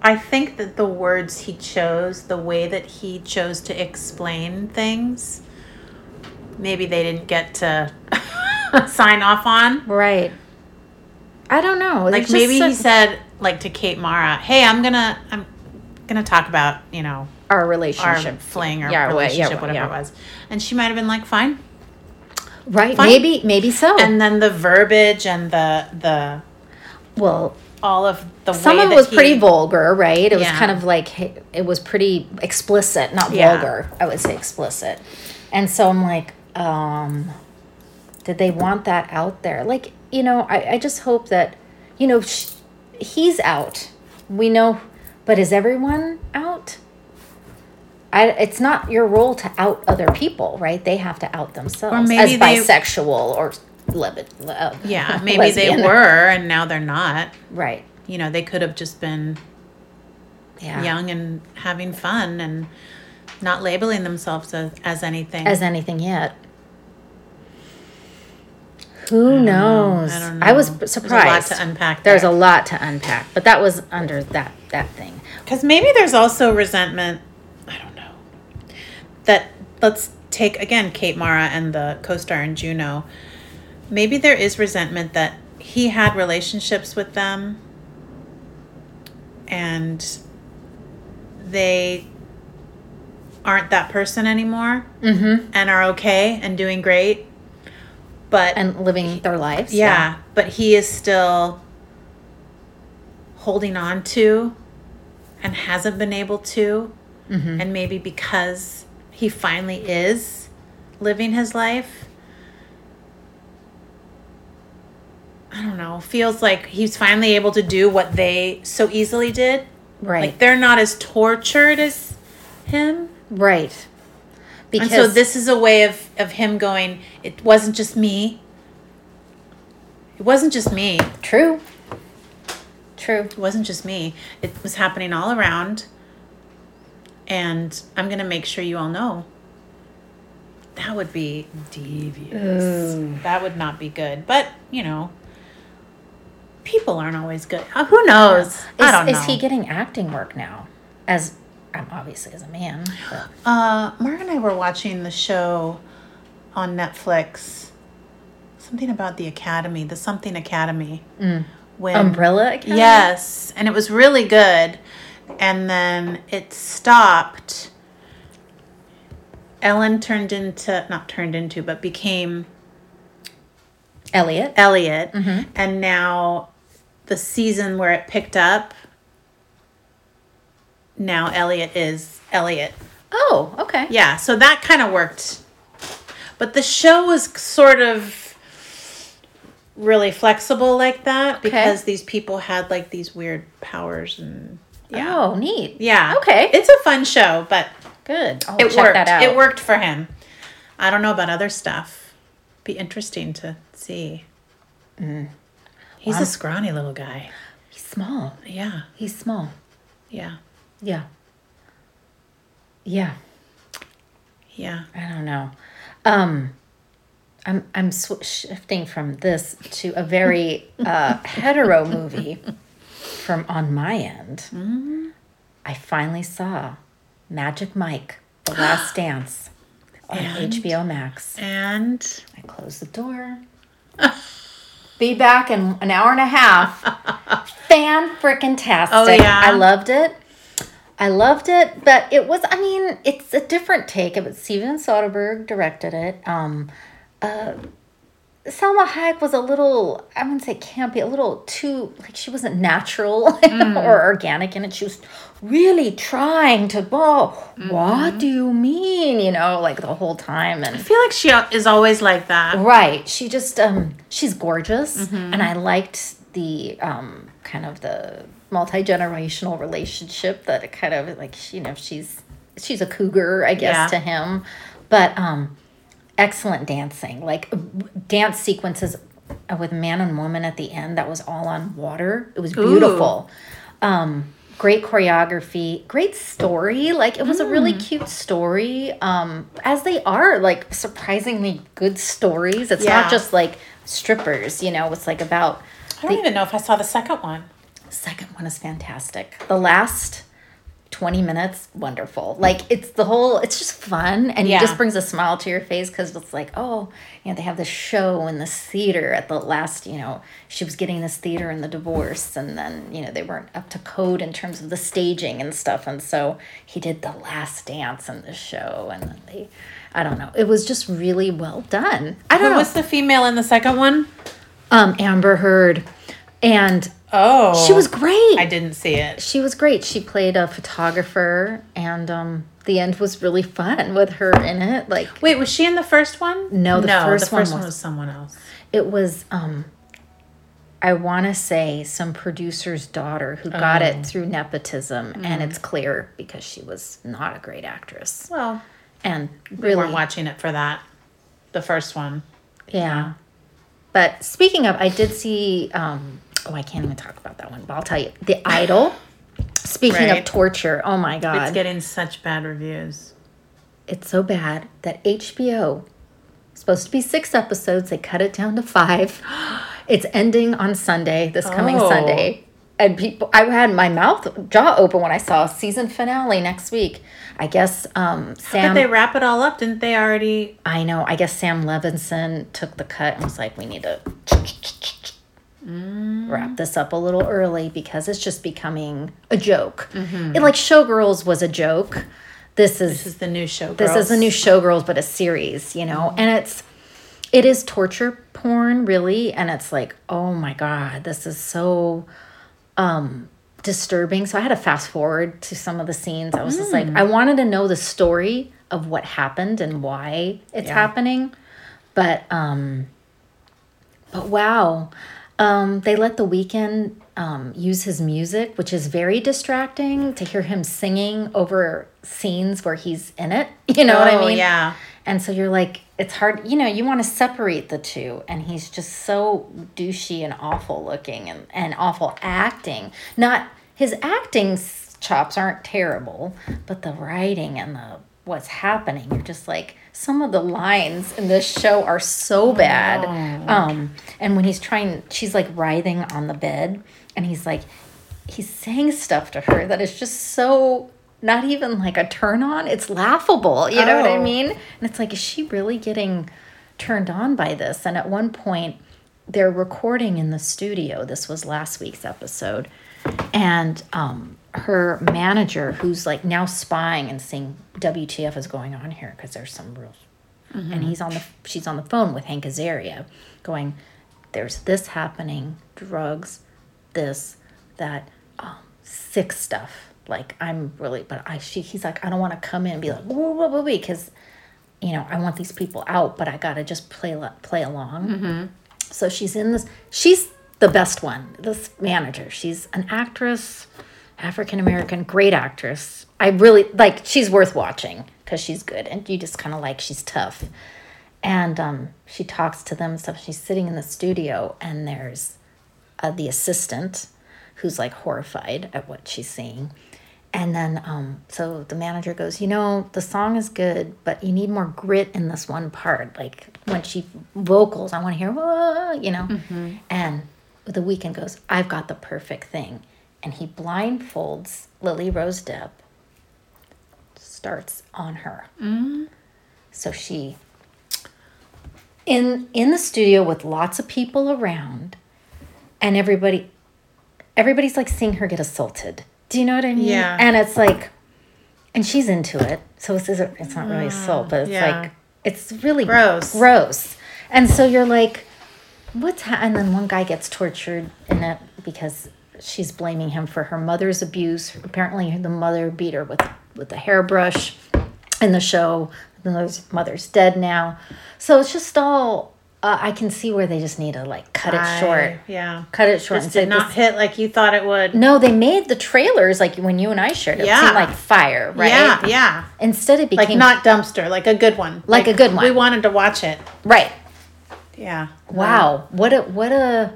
I think that the words he chose, the way that he chose to explain things, maybe they didn't get to [laughs] sign off on. Right. I don't know. Like maybe he said like to Kate Mara, "Hey, I'm going to I'm going to talk about, you know, our our relationship. fling or Yeah, well, yeah, relationship whatever yeah. it was." And she might have been like, "Fine." Right. Fine. Maybe maybe so. And then the verbiage and the the well, all of the some of it was he- pretty vulgar, right? It was kind of like it was pretty explicit, not vulgar. I would say explicit. And so I'm like, um, did they want that out there? Like, you know, I, I just hope that, you know, sh- he's out. We know, but is everyone out? I, it's not your role to out other people, right? They have to out themselves Or maybe as they- bisexual or le- uh, Yeah, [laughs] maybe they were and now they're not. right. You know, they could have just been Yeah, young and having fun and not labeling themselves as, as anything. as anything yet. Who knows? I don't I was know. There's a lot surprised. to unpack There's a lot to unpack, but that was under that that thing. Because maybe there's also resentment. I don't know. That let's take again Kate Mara and the co-star in Juno. Maybe there is resentment that he had relationships with them, and they aren't that person anymore, Mm-hmm. and are okay and doing great. But And living their lives. yeah, but he is still holding on to and hasn't been able to. Mhm. And maybe because he finally is living his life, I don't know, feels like he's finally able to do what they so easily did. Right. Like they're not as tortured as him. right. Because and so this is a way of, of him going, it wasn't just me. It wasn't just me. true. True. It wasn't just me. It was happening all around. And I'm going to make sure you all know. That would be devious. That would not be good. But, you know, people aren't always good. Uh, who knows? Is, I don't know. is he getting acting work now? As um, obviously as a man. But Uh, Mark and I were watching the show on Netflix. Something about the Academy, the Something Academy. Mm. When Umbrella Academy? Yes, and it was really good. And then it stopped. Ellen turned into, not turned into, but became Elliott. Elliott. Mhm. And now the season where it picked up, now Elliott is Elliott. Oh, okay. Yeah, so that kind of worked. But the show was sort of really flexible like that Okay. because these people had like these weird powers and yeah. Oh, neat. Yeah. Okay. It's a fun show, but Good. I'll it check worked. that out. It worked for him. I don't know about other stuff. Be interesting to see. Mm. He's Wow. a scrawny little guy. He's small. Yeah. He's small. Yeah. Yeah. Yeah. Yeah. I don't know. Um, I'm I'm sw- shifting from this to a very uh, [laughs] hetero movie from on my end. Mm-hmm. I finally saw Magic Mike: The Last [gasps] Dance on And? HBO Max. And I closed the door. [laughs] Be back in an hour and a half. [laughs] Fan freaking tastic. Oh, yeah? I loved it. I loved it, but it was, I mean, it's a different take. It was Steven Soderbergh directed it. Um, uh, Salma Hayek was a little, I wouldn't say campy, a little too, like she wasn't natural [laughs] or organic in it. She was really trying to, oh, what do you mean? You know, like the whole time. And I feel like she is always like that. Right. She just um she's gorgeous and I liked the um kind of the multi-generational relationship that it kind of like you know she's she's a cougar I guess Yeah. to him. But um excellent dancing. Like dance sequences with man and woman at the end that was all on water. It was beautiful. Um great choreography, great story. Like it was a really cute story. Um as they are like surprisingly good stories. It's Yeah. not just like strippers, you know, it's like about I don't even know if I saw the second one. second one is fantastic. The last 20 minutes, wonderful. Like it's the whole, it's just fun and Yeah. it just brings a smile to your face because it's like, oh, you know, they have this show in this theater at the last, you know, she was getting this theater in the divorce and then, you know, they weren't up to code in terms of the staging and stuff. And so he did the last dance in the show and then they, I don't know. It was just really well done. I don't Who know. was the female in the second one? um, Amber Heard. And Oh. she was great. I didn't see it. She was great. She played a photographer, and um, the end was really fun with her in it. Like Wait, was she in the first one? No, the first the one first one was- was someone else. it was, um, I want to say some producer's daughter who got Oh. it through nepotism, Mm. and it's clear because she was not a great actress. Well, And we really, weren't watching it for that. The first one. yeah. But speaking of, I did see. Um, oh, I can't even talk about that one. But I'll tell you, The Idol. [laughs] Speaking of torture, oh my god, It's getting such bad reviews. it's so bad that HBO supposed to be six episodes. They cut it down to five. [gasps] It's ending on Sunday, this coming Oh. Sunday. And people, I had my mouth jaw open when I saw season finale next week. I guess um, Did Sam. they wrap it all up? Didn't they already? I know. I guess Sam Levinson took the cut and was like, "We need to wrap this up a little early because it's just becoming a joke." It, like Showgirls was a joke. This is This is the new show. this is a new showgirls but a series you know? And it's it is torture porn really. And it's like oh my god this is so um disturbing. So i had to fast forward to some of the scenes. I was just like i wanted to know the story of what happened and why it's Yeah. happening. But um but wow um they let the Weeknd um use his music which is very distracting to hear him singing over scenes where he's in it [laughs] you know what i Oh, mean yeah. and so you're like, it's hard, you know, you want to separate the two. And he's just so douchey and awful looking and, and awful acting. Not his acting chops aren't terrible, but the writing and the what's happening, you're just like, some of the lines in this show are so bad. Um, and when he's trying, she's like writhing on the bed, and he's like, he's saying stuff to her that is just so not even like a turn on. It's laughable. You know what I Oh. mean? And it's like, is she really getting turned on by this? And at one point, they're recording in the studio. This was last week's episode. And um, her manager, who's like now spying and seeing WTF is going on here because there's some real. And he's on the she's on the phone with Hank Azaria, going, "There's this happening, drugs, this, that, um, sick stuff. Like I'm really, but I she he's like I don't want to come in and be like whoa whoa whoa because, you know I want these people out, but I gotta just play play along. So she's in this. She's the best one. This manager. She's an actress, African American, great actress. I really like. She's worth watching because she's good, and you just kind of like she's tough. And um, she talks to them and stuff. She's sitting in the studio, and there's uh, the assistant who's like horrified at what she's seeing. And then, um, so the manager goes, You know, the song is good, but you need more grit in this one part. Like when she vocals, I want to hear, "Whoa," you know? And the Weeknd goes, I've got the perfect thing. And he blindfolds Lily Rose Depp, starts on her. Mm. So she, in in the studio with lots of people around, and everybody, everybody's like seeing her get assaulted. Do you know what I mean? Yeah. And it's like, and she's into it, so it's it's not really mm. assault, but it's yeah. like it's really Gross. gross. And so you're like, what's ha-? and then one guy gets tortured in it because she's blaming him for her mother's abuse. Apparently, the mother beat her with with the hairbrush in the show. Those mother's, dead now, so it's just all. Uh, I can see where they just need to like cut it I- short, Yeah. cut it short, This and say did not this- hit like you thought it would. no, they made the trailers like when you and I shared it. It Yeah. seemed like fire, right? Yeah, yeah. Instead, it became Like not dumpster, like a good one. Like a good one. We wanted to watch it. right. Yeah. Wow, what a what a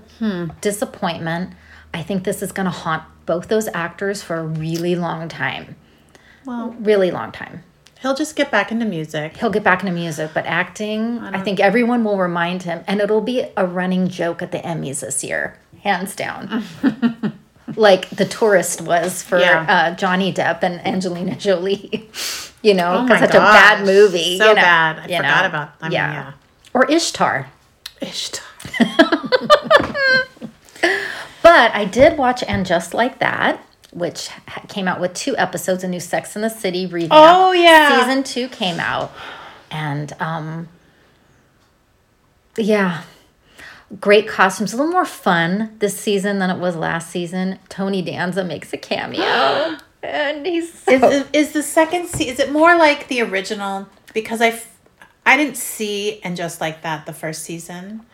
disappointment. I think this is going to haunt both those actors for a really long time. Well, Really long time. he'll just get back into music. He'll get back into music, but acting, I, think everyone will remind him and it'll be a running joke at the Emmys this year, hands down. [laughs] like the tourist was for Yeah. uh, Johnny Depp and Angelina Jolie. [laughs] you know, Oh because such a bad movie. so you know, bad. I forgot know. about- I mean, yeah. Or Ishtar. Ishtar. [laughs] But I did watch And Just Like That, which came out with two episodes. A new Sex in the City revamp. Oh, yeah. Season two came out. And um yeah. Great costumes. A little more fun this season than it was last season. Tony Danza makes a cameo. [gasps] and he's so Is, is, is the second se- is it more like the original? Because I, f- I didn't see and just like that the first season,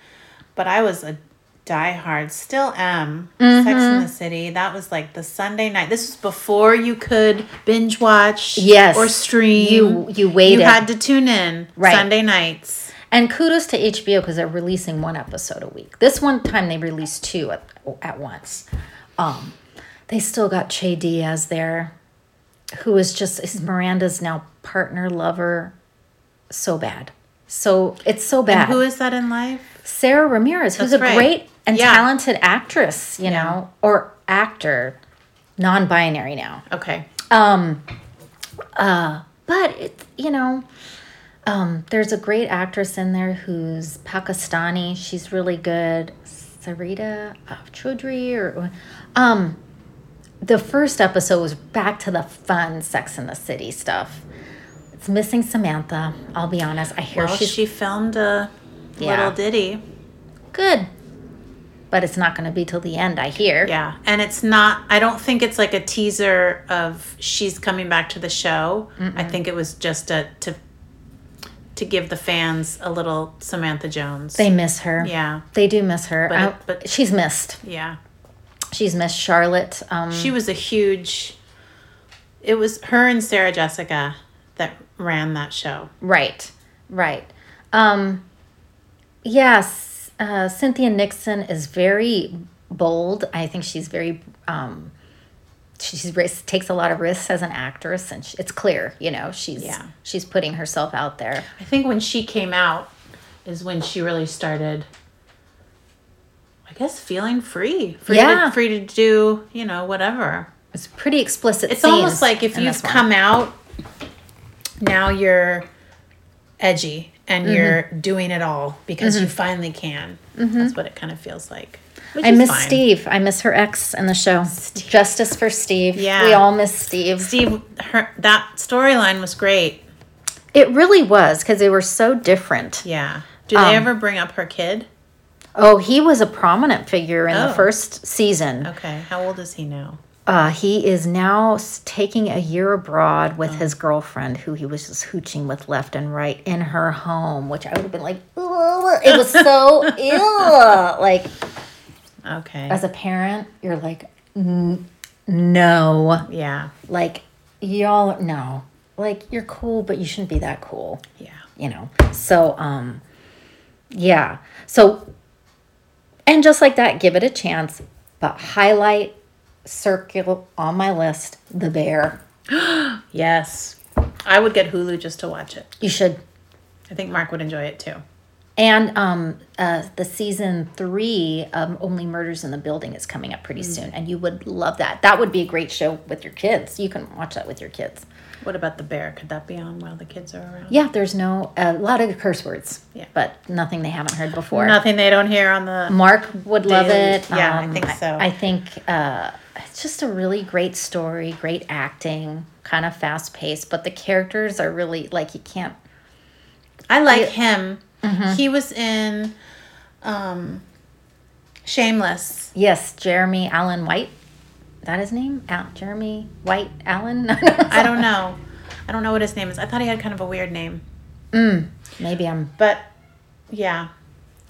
but I was a Die Hard, still am. Mm-hmm. Sex in the City. That was like the Sunday night. This was before you could binge watch. Yes. Or stream. You- you waited. You had to tune in Right. Sunday nights. And kudos to HBO because they're releasing one episode a week. This one time they released two at, at once. Um, they still got Che Diaz there, who is just is Miranda's now partner, lover. So bad. So it's so bad. Who is that in life? Sara Ramirez, who's That's a right. great and Yeah. talented actress, you know, or actor, non-binary now. Okay. Um, uh, but it, you know, um, there's a great actress in there who's Pakistani. She's really good. Sarita uh, Choudhury or, um, the first episode was back to the fun Sex in the City stuff. It's missing Samantha. I'll be honest. I hear Well, she filmed a Yeah. little ditty. good, but it's not going to be till the end. I hear. Yeah. And it's not, I don't think it's like a teaser of she's coming back to the show. I think it was just a, to, to give the fans a little Samantha Jones. They miss her. yeah. They do miss her. But I- but- she's missed. Yeah. She's missed Charlotte. Um, She was a huge, it was her and Sarah Jessica that ran that show. right, right. Um, yes, uh, Cynthia Nixon is very bold. I think she's very. Um, she's risk, takes a lot of risks as an actress, and sh it's clear, you know, she's Yeah. she's putting herself out there. I think when she came out is when she really started. I guess feeling free, free Yeah. to, free to do you know whatever. It's pretty explicit. It's almost like if you've come out, now you're edgy and Mm-hmm. you're doing it all because you finally can. That's what it kind of feels like. I miss fine. Steve. I miss her ex in the show. Justice for Steve. Yeah. we all miss Steve. Steve, her that storyline was great. It really was because they were so different. Yeah. Do they Um, ever bring up her kid? Oh, he was a prominent figure in the Oh. first season. Okay. How old is he now? Uh, he is now taking a year abroad Oh. with his girlfriend, who he was just hooching with left and right in her home, which I would have been like, "Ugh." it was so [laughs] ill. Like Okay. as a parent, you're like, "N- no, yeah. like y'all, no, like you're cool, but you shouldn't be that cool. Yeah. you know so um yeah so and just like that give it a chance but highlight circle on my list the bear [gasps] Yes. I would get Hulu just to watch it. you should I think Mark would enjoy it too. and um uh the season three um only murders in the building is coming up pretty soon and you would love that that would be a great show with your kids you can watch that with your kids What about the bear? Could that be on while the kids are around? yeah there's no a lot of curse words Yeah. but nothing they haven't heard before Nothing they don't hear on the. Mark would love it. yeah, I think so. I, think uh, it's just a really great story, great acting, kind of fast paced, but the characters are really like you can't. I like him. Mm-hmm. He was in um, Shameless. Yes, Jeremy Allen White. That his name? Al- Jeremy White Allen. [laughs] I don't know. I don't know what his name is. I thought he had kind of a weird name. Mm, maybe I'm. But yeah,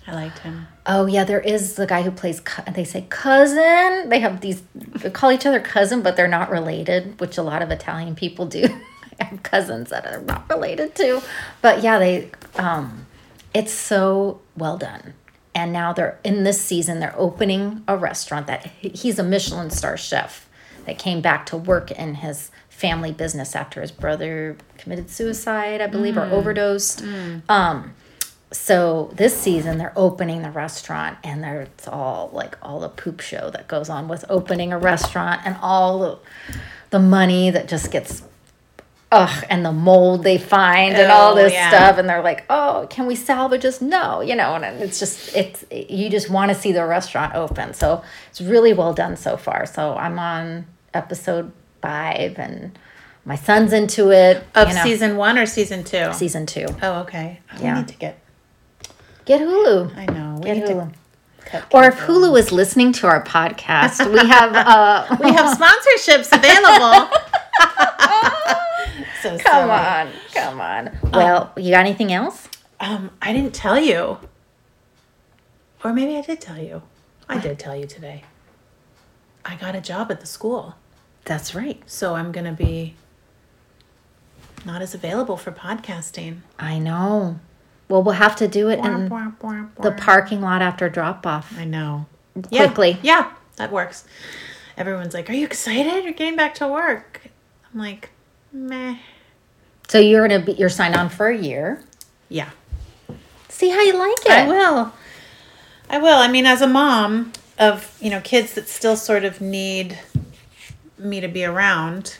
I liked him. Oh yeah, there is the guy who plays. They say cousin. They have these. They call each other cousin, but they're not related, which a lot of Italian people do. [laughs] I have cousins that are not related to, but yeah, they. Um, it's so well done, and now they're in this season. They're opening a restaurant that he's a Michelin star chef that came back to work in his family business after his brother committed suicide, I believe, or overdosed. Um, so this season they're opening the restaurant and there it's all like all the poop show that goes on with opening a restaurant and all the, the money that just gets ugh and the mold they find and all Oh, this yeah. stuff and they're like oh can we salvage this no you know and it's just it's you just want to see the restaurant open so it's really well done so far so i'm on episode five and my son's into it Of you know, season one or season two? season two Oh, okay. Yeah. Need to get. Get hulu I know. We Get Hulu. Or if. Hulu is listening to our podcast, we have uh [laughs] we have sponsorships available. [laughs] so come silly. on, come on. Well, you got anything else? Um, I didn't tell you, or maybe I did tell you. I did tell you today. I got a job at the school. That's right. So I'm going to be not as available for podcasting. I know. Well, we'll have to do it in the parking lot after drop off. I know. Quickly. Yeah, yeah, that works. Everyone's like, Are you excited? You're getting back to work. I'm like, Meh. So you're gonna be you're signed on for a year. Yeah. See how you like it. I will. I will. I mean, as a mom of, you know, kids that still sort of need me to be around,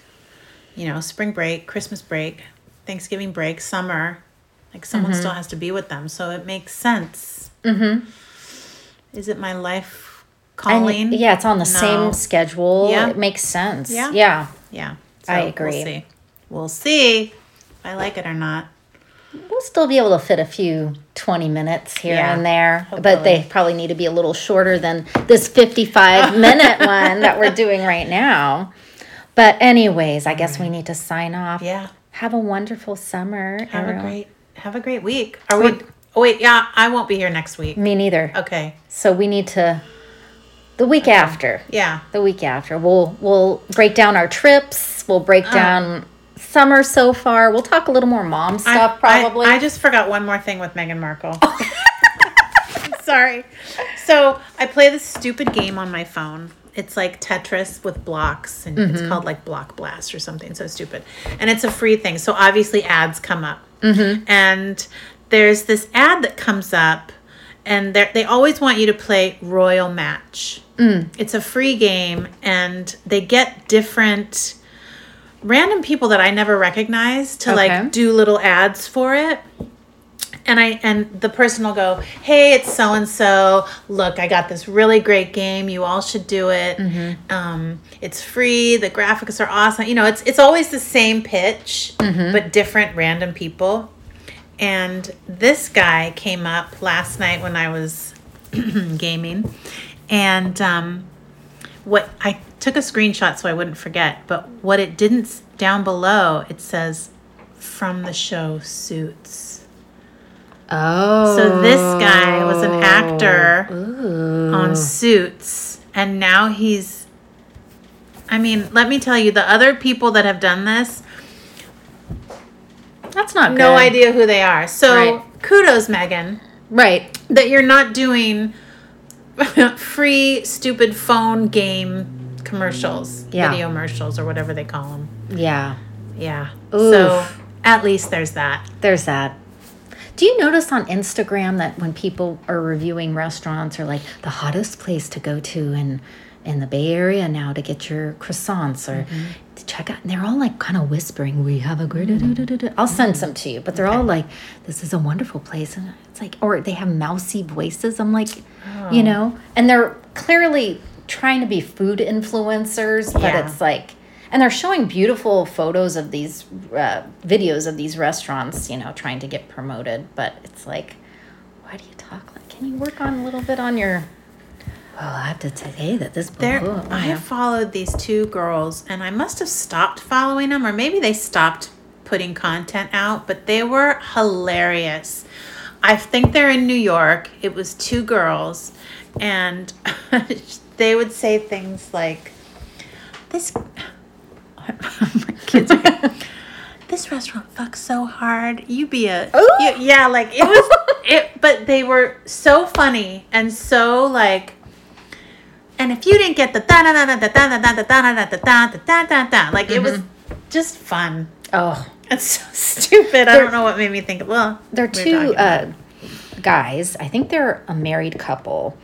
you know, spring break, Christmas break, Thanksgiving break, summer, like someone still has to be with them. So it makes sense. Mm-hmm. Is it my life And, calling? yeah, it's on the No. same schedule. Yeah. It makes sense. Yeah. Yeah. Yeah. I We'll agree. see. We'll see if I like it or not. We'll still be able to fit a few 20 minutes here Yeah, and there, but they probably need to be a little shorter than this 55 [laughs] minute one that we're doing right now. But, anyways, I guess we need to sign off. Yeah. Have a wonderful summer. Have a great have a great week. Are we Oh wait, yeah, I won't be here next week. Me neither. Okay. So we need to the week after. Yeah. The week after. We'll we'll break down our trips. We'll break Uh. down summer so far. We'll talk a little more mom stuff I- probably. I, I just forgot one more thing with Meghan Markle. [laughs] Sorry. So I play this stupid game on my phone. It's like Tetris with blocks, and it's called like Block Blast or something. So stupid, and it's a free thing. So obviously ads come up, Mm-hmm. and there's this ad that comes up, and they always want you to play Royal Match. Mm. It's a free game, and they get different random people that I never recognized to Okay. like do little ads for it. And I and the person will go, "Hey, it's so and so. Look, I got this really great game. You all should do it. Um, it's free. The graphics are awesome. You know, it's it's always the same pitch, but different random people. And this guy came up last night when I was [clears throat] gaming, and um, what I took a screenshot so I wouldn't forget, but what it didn't down below it says from the show Suits. Oh. So this guy was an oh. actor Ooh. on Suits and now he's I mean, let me tell you the other people that have done this, That's not no idea who they are. So Right. kudos Meghan Right. that you're not doing [laughs] free stupid phone game commercials, Yeah. video commercials or whatever they call them. Yeah. Yeah. Oof. So at least there's that. There's that. Do you notice on Instagram that when people are reviewing restaurants or like the hottest place to go to in in the Bay Area now to get your croissants or to check out, and they're all like kind of whispering, "We have a great." da- da- da- da- da." I'll send some to you, but they're all like, "This is a wonderful place," and it's like, or they have mousy voices. I'm like, you oh. know, and they're clearly trying to be food influencers, but Yeah. it's like and they're showing beautiful photos of these uh, videos of these restaurants you know trying to get promoted but it's like why do you talk like can you work on a little bit on your well i have to say that this There, oh, I yeah. followed these two girls, and I must have stopped following them, or maybe they stopped putting content out. But they were hilarious. I think they're in New York. It was two girls, and [laughs] they would say things like, "This." My kids are. This restaurant fucks so hard. You be a you- yeah, like it was it, but they were so funny and so like and if you didn't get the da da da da da da da da da da da da da da da da like it was just fun. oh It's so stupid. I don't know what made me think. Well, they're two uh, guys i think they're a married couple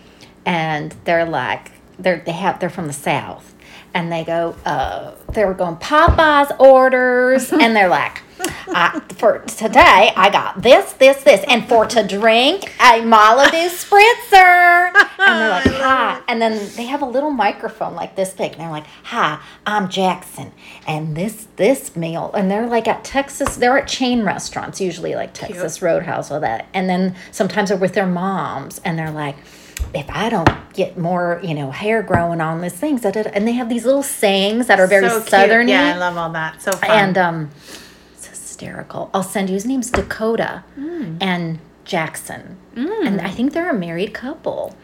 and they're like they're they have they're from the south and they go uh they were going popeyes orders. [laughs] And they're like I, for today i got this this this. And for to drink a Malibu [laughs] spritzer. And they're like hi. and then they have a little microphone like this big. And they're like hi i'm jackson. And this this meal. And they're like at texas they're at chain restaurants usually like texas roadhouse or that. And then sometimes they're with their moms. And they're like if I don't get more, you know, hair growing on this thing, da, da, da," and they have these little sayings that are very So southern. Yeah, I love all that. So fun. and um, it's hysterical. I'll send you. His name's Dakota Mm. and Jackson, and I think they're a married couple.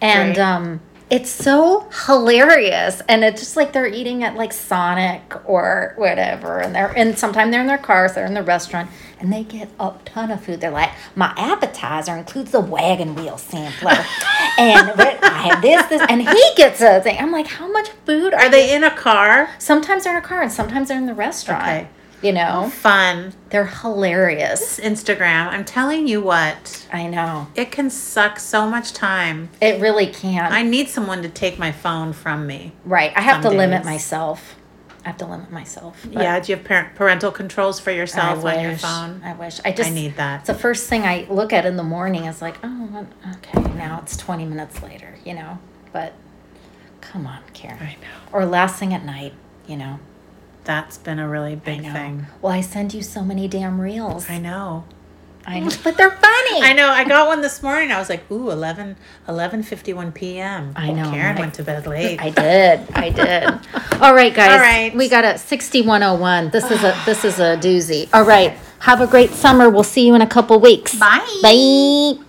and Right. um, it's so hilarious. And it's just like they're eating at like Sonic or whatever, and they're and sometimes they're in their cars, they're in the restaurant, and they get a ton of food. They're like, my appetizer includes the wagon wheel sampler, [laughs] and what- I have this, this, and he gets a thing. I'm like, how much food Are they in a car? Sometimes they're in a car, and sometimes they're in the restaurant. Okay. You know, Fun. they're hilarious. Instagram. I'm telling you what, I know. it can suck so much time. It really can. I need someone to take my phone from me. right. I have to limit myself. I have to limit myself. yeah, do you have parent, parental controls for I yourself on your wish. phone? I wish. I just I need that. It's the first thing I look at in the morning is like, oh, okay, now it's 20 minutes later, you know? But come on, Karen. I know. Or last thing at night, you know? That's been a really big thing. Well, I send you so many damn reels. I know. I know. But they're funny. I know. I got one this morning. I was like, ooh, 11, 11.51 p.m. I know, Karen I- went to bed late. I did. I [laughs] did. All right, guys. All right. We got a 6101. This is a this is a doozy. All right. Have a great summer. We'll see you in a couple weeks. Bye. Bye.